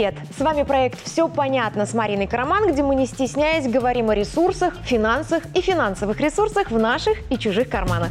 Привет! С вами проект «Все понятно» с Мариной Караман, где мы, не стесняясь, говорим о ресурсах, финансах и финансовых ресурсах в наших и чужих карманах.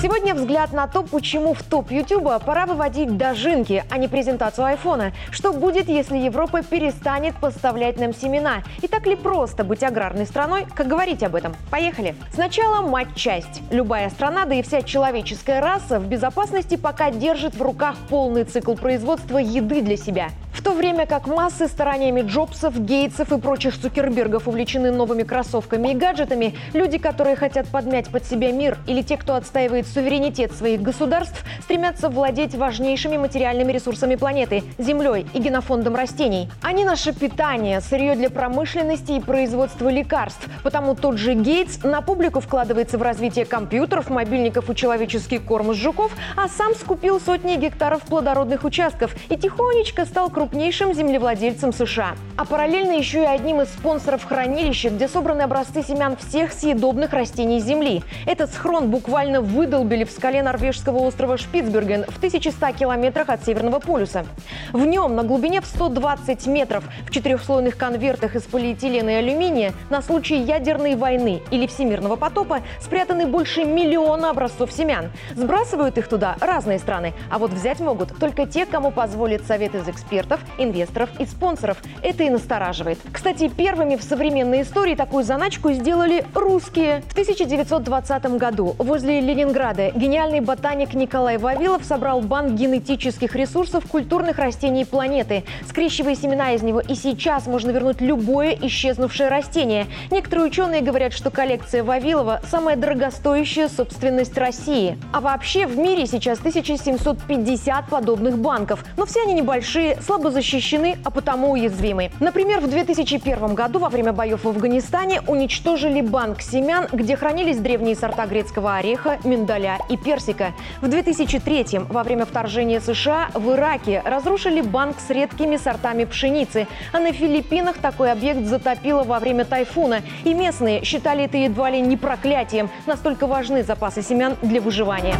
Сегодня взгляд на то, почему в топ Ютуба пора выводить дожинки, а не презентацию айфона. Что будет, если Европа перестанет поставлять нам семена? И так ли просто быть аграрной страной, как говорить об этом? Поехали! Сначала мать-часть. Любая страна, да и вся человеческая раса в безопасности пока держит в руках полный цикл производства еды для себя. В то время как массы стараниями Джобсов, Гейтсов и прочих Цукербергов увлечены новыми кроссовками и гаджетами, люди, которые хотят подмять под себя мир, или те, кто отстаивает суверенитет своих государств, стремятся владеть важнейшими материальными ресурсами планеты – землей и генофондом растений. Они наше питание, сырье для промышленности и производства лекарств. Потому тот же Гейтс на публику вкладывается в развитие компьютеров, мобильников и человеческий корм из жуков, а сам скупил сотни гектаров плодородных участков и тихонечко стал крупным крупнейшим землевладельцем США. А параллельно еще и одним из спонсоров хранилища, где собраны образцы семян всех съедобных растений Земли. Этот схрон буквально выдолбили в скале норвежского острова Шпицберген в 1100 километрах от Северного полюса. В нем на глубине в 120 метров в четырехслойных конвертах из полиэтилена и алюминия на случай ядерной войны или всемирного потопа спрятаны больше миллиона образцов семян. Сбрасывают их туда разные страны, а вот взять могут только те, кому позволит совет из экспертов клиентов, инвесторов и спонсоров. Это и настораживает. Кстати, первыми в современной истории такую заначку сделали русские. В 1920 году возле Ленинграда гениальный ботаник Николай Вавилов собрал банк генетических ресурсов культурных растений планеты. Скрещивая семена из него и сейчас можно вернуть любое исчезнувшее растение. Некоторые ученые говорят, что коллекция Вавилова – самая дорогостоящая собственность России. А вообще в мире сейчас 1750 подобных банков. Но все они небольшие, слабо слабо защищены, а потому уязвимы. Например, в 2001 году во время боев в Афганистане уничтожили банк семян, где хранились древние сорта грецкого ореха, миндаля и персика. В 2003 во время вторжения США в Ираке разрушили банк с редкими сортами пшеницы, а на Филиппинах такой объект затопило во время тайфуна. И местные считали это едва ли не проклятием, настолько важны запасы семян для выживания.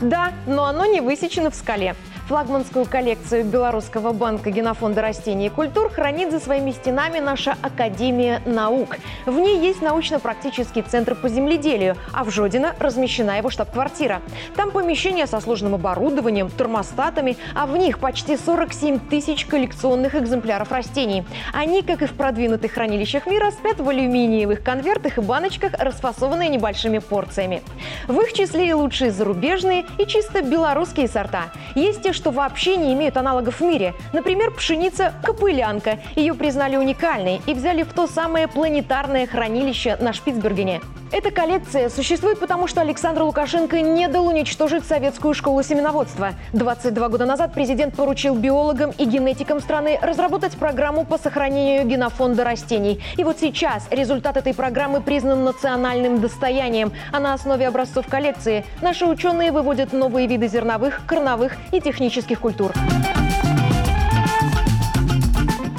Да, но оно не высечено в скале. Флагманскую коллекцию Белорусского банка генофонда растений и культур хранит за своими стенами наша Академия наук. В ней есть научно-практический центр по земледелию, а в Жодино размещена его штаб-квартира. Там помещение со сложным оборудованием, термостатами, а в них почти 47 тысяч коллекционных экземпляров растений. Они, как и в продвинутых хранилищах мира, спят в алюминиевых конвертах и баночках, расфасованные небольшими порциями. В их числе и лучшие зарубежные, и чисто белорусские сорта. Есть те, что вообще не имеют аналогов в мире. Например, пшеница «Копылянка». Ее признали уникальной и взяли в то самое планетарное хранилище на Шпицбергене. Эта коллекция существует потому, что Александр Лукашенко не дал уничтожить советскую школу семеноводства. 22 года назад президент поручил биологам и генетикам страны разработать программу по сохранению генофонда растений. И вот сейчас результат этой программы признан национальным достоянием, а на основе образцов коллекции наши ученые выводят новые виды зерновых, корновых и технических культур.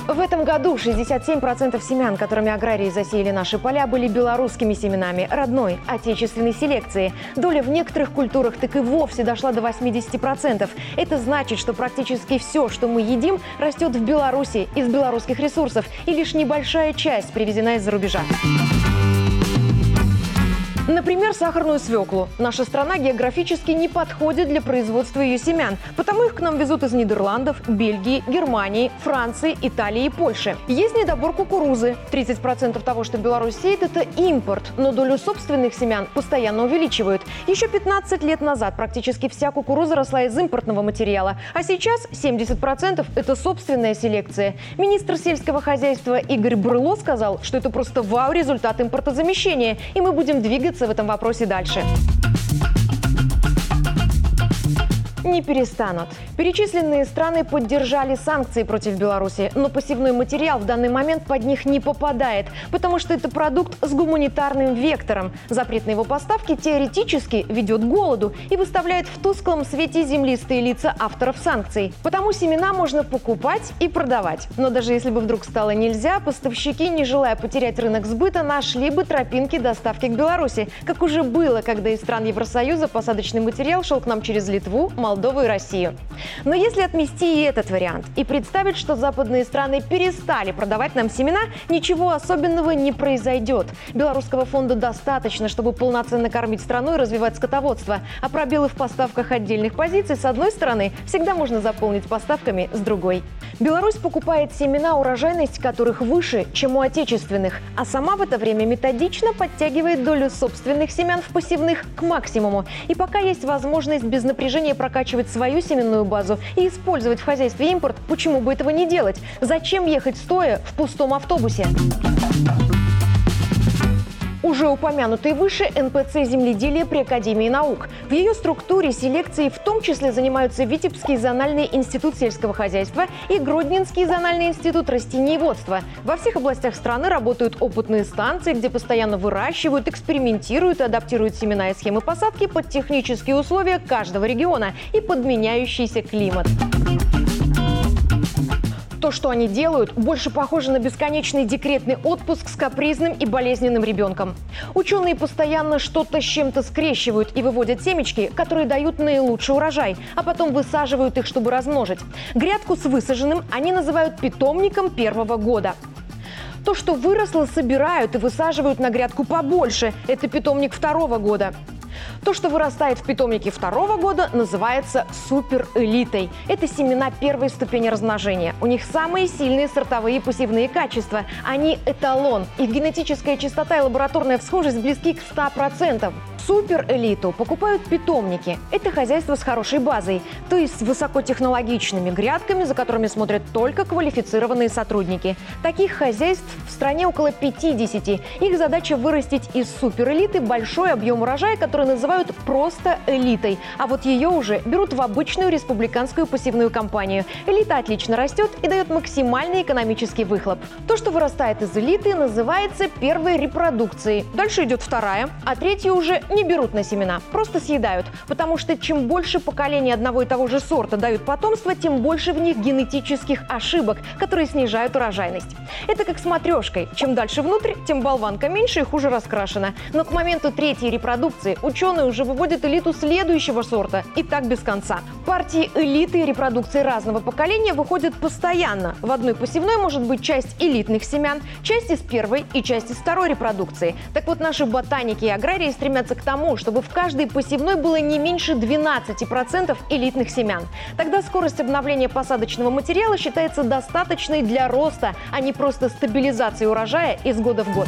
В этом году 67% семян, которыми аграрии засеяли наши поля, были белорусскими семенами родной, отечественной селекции. Доля в некоторых культурах так и вовсе дошла до 80%. Это значит, что практически все, что мы едим, растет в Беларуси из белорусских ресурсов, и лишь небольшая часть привезена из-за рубежа. Например, сахарную свеклу. Наша страна географически не подходит для производства ее семян, потому их к нам везут из Нидерландов, Бельгии, Германии, Франции, Италии и Польши. Есть недобор кукурузы. 30% того, что Беларусь сеет, это импорт, но долю собственных семян постоянно увеличивают. Еще 15 лет назад практически вся кукуруза росла из импортного материала, а сейчас 70% это собственная селекция. Министр сельского хозяйства Игорь Брыло сказал, что это просто вау результат импортозамещения, и мы будем двигаться двигаться в этом вопросе дальше не перестанут. Перечисленные страны поддержали санкции против Беларуси, но посевной материал в данный момент под них не попадает, потому что это продукт с гуманитарным вектором. Запрет на его поставки теоретически ведет к голоду и выставляет в тусклом свете землистые лица авторов санкций. Потому семена можно покупать и продавать. Но даже если бы вдруг стало нельзя, поставщики, не желая потерять рынок сбыта, нашли бы тропинки доставки к Беларуси, как уже было, когда из стран Евросоюза посадочный материал шел к нам через Литву, Молдавию, Молдову и Россию. Но если отмести и этот вариант и представить, что западные страны перестали продавать нам семена, ничего особенного не произойдет. Белорусского фонда достаточно, чтобы полноценно кормить страну и развивать скотоводство. А пробелы в поставках отдельных позиций с одной стороны всегда можно заполнить поставками с другой. Беларусь покупает семена, урожайность которых выше, чем у отечественных, а сама в это время методично подтягивает долю собственных семян в посевных к максимуму. И пока есть возможность без напряжения прокачивать свою семенную базу и использовать в хозяйстве импорт, почему бы этого не делать? Зачем ехать стоя в пустом автобусе? Уже упомянутый выше НПЦ «Земледелие» при Академии наук. В ее структуре селекции в том числе занимаются Витебский зональный институт сельского хозяйства и Гродненский зональный институт растениеводства. Во всех областях страны работают опытные станции, где постоянно выращивают, экспериментируют и адаптируют семена и схемы посадки под технические условия каждого региона и под меняющийся климат. То, что они делают, больше похоже на бесконечный декретный отпуск с капризным и болезненным ребенком. Ученые постоянно что-то с чем-то скрещивают и выводят семечки, которые дают наилучший урожай, а потом высаживают их, чтобы размножить. Грядку с высаженным они называют питомником первого года. То, что выросло, собирают и высаживают на грядку побольше. Это питомник второго года. То, что вырастает в питомнике второго года, называется суперэлитой. Это семена первой ступени размножения. У них самые сильные сортовые посевные качества. Они эталон. Их генетическая чистота и лабораторная всхожесть близки к 100%. Суперэлиту покупают питомники. Это хозяйство с хорошей базой, то есть с высокотехнологичными грядками, за которыми смотрят только квалифицированные сотрудники. Таких хозяйств в стране около 50. Их задача вырастить из суперэлиты большой объем урожая, который называют просто элитой. А вот ее уже берут в обычную республиканскую посевную кампанию. Элита отлично растет и дает максимальный экономический выхлоп. То, что вырастает из элиты, называется первой репродукцией. Дальше идет вторая, а третья уже не берут на семена, просто съедают. Потому что чем больше поколений одного и того же сорта дают потомство, тем больше в них генетических ошибок, которые снижают урожайность. Это как с матрешкой. Чем дальше внутрь, тем болванка меньше и хуже раскрашена. Но к моменту третьей репродукции ученые уже выводят элиту следующего сорта. И так без конца. Партии элиты и репродукции разного поколения выходят постоянно. В одной посевной может быть часть элитных семян, часть из первой и часть из второй репродукции. Так вот, наши ботаники и аграрии стремятся к тому, чтобы в каждой посевной было не меньше 12% элитных семян. Тогда скорость обновления посадочного материала считается достаточной для роста, а не просто стабилизации урожая из года в год.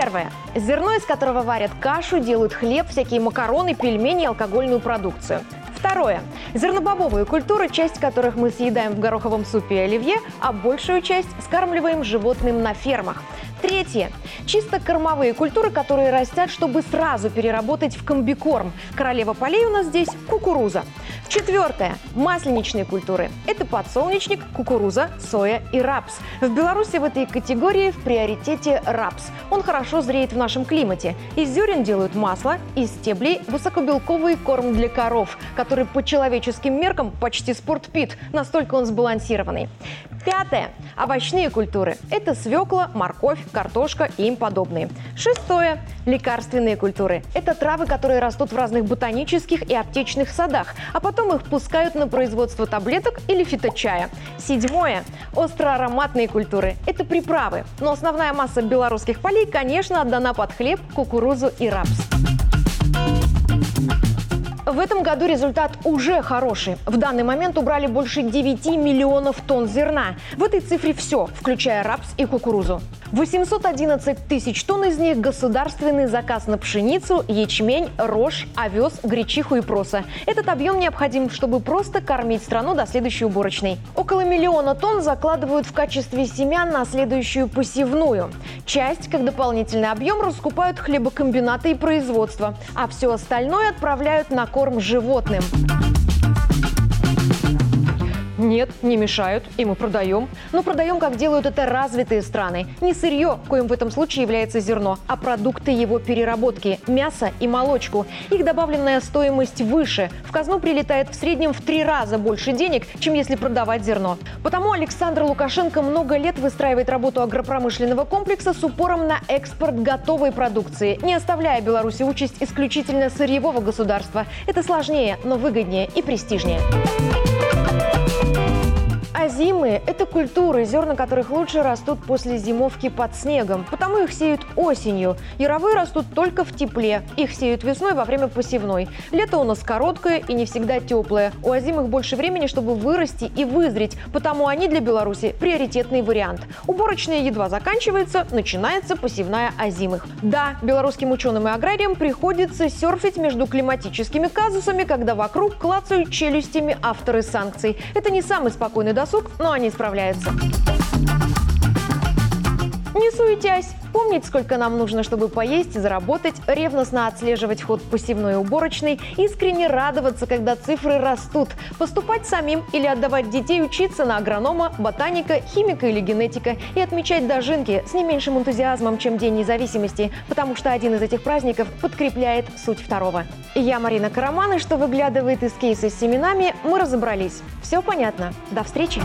Первое. Зерно, из которого варят кашу, делают хлеб, всякие макароны, пельмени и алкогольную продукцию. Второе. Зернобобовые культуры, часть которых мы съедаем в гороховом супе и оливье, а большую часть скармливаем животным на фермах. Третье. Чисто кормовые культуры, которые растят, чтобы сразу переработать в комбикорм. Королева полей у нас здесь кукуруза. Четвертое. Масленичные культуры. Это подсолнечник, кукуруза, соя и рапс. В Беларуси в этой категории в приоритете рапс. Он хорошо зреет в нашем климате. Из зерен делают масло, из стеблей высокобелковый корм для коров, который по человеческим меркам почти спортпит, настолько он сбалансированный. Пятое. Овощные культуры. Это свекла, морковь, картошка и им подобные. Шестое. Лекарственные культуры. Это травы, которые растут в разных ботанических и аптечных садах, а потом их пускают на производство таблеток или фиточая. Седьмое. Остроароматные культуры. Это приправы. Но основная масса белорусских полей, конечно, отдана под хлеб, кукурузу и рапс. В этом году результат уже хороший. В данный момент убрали больше 9 миллионов тонн зерна. В этой цифре все, включая рапс и кукурузу. 811 тысяч тонн из них – государственный заказ на пшеницу, ячмень, рожь, овес, гречиху и проса. Этот объем необходим, чтобы просто кормить страну до следующей уборочной. Около миллиона тонн закладывают в качестве семян на следующую посевную. Часть, как дополнительный объем, раскупают хлебокомбинаты и производства, а все остальное отправляют на корм животным. Нет, не мешают, и мы продаем. Но продаем, как делают это развитые страны. Не сырье, коим в этом случае является зерно, а продукты его переработки – мясо и молочку. Их добавленная стоимость выше. В казну прилетает в среднем в три раза больше денег, чем если продавать зерно. Потому Александр Лукашенко много лет выстраивает работу агропромышленного комплекса с упором на экспорт готовой продукции, не оставляя Беларуси участь исключительно сырьевого государства. Это сложнее, но выгоднее и престижнее. Озимые – это культуры, зерна которых лучше растут после зимовки под снегом, потому их сеют осенью. Яровые растут только в тепле. Их сеют весной во время посевной. Лето у нас короткое и не всегда теплое. У озимых больше времени, чтобы вырасти и вызреть, потому они для Беларуси приоритетный вариант. Уборочная едва заканчивается, начинается посевная озимых. Да, белорусским ученым и аграриям приходится серфить между климатическими казусами, когда вокруг клацают челюстями авторы санкций. Это не самый спокойный досуг но они справляются. Не суетясь, помнить, сколько нам нужно, чтобы поесть и заработать, ревностно отслеживать ход посевной и уборочной, искренне радоваться, когда цифры растут, поступать самим или отдавать детей учиться на агронома, ботаника, химика или генетика и отмечать дожинки с не меньшим энтузиазмом, чем День независимости, потому что один из этих праздников подкрепляет суть второго. Я Марина Караман, и что выглядывает из кейса с семенами, мы разобрались. Все понятно. До встречи!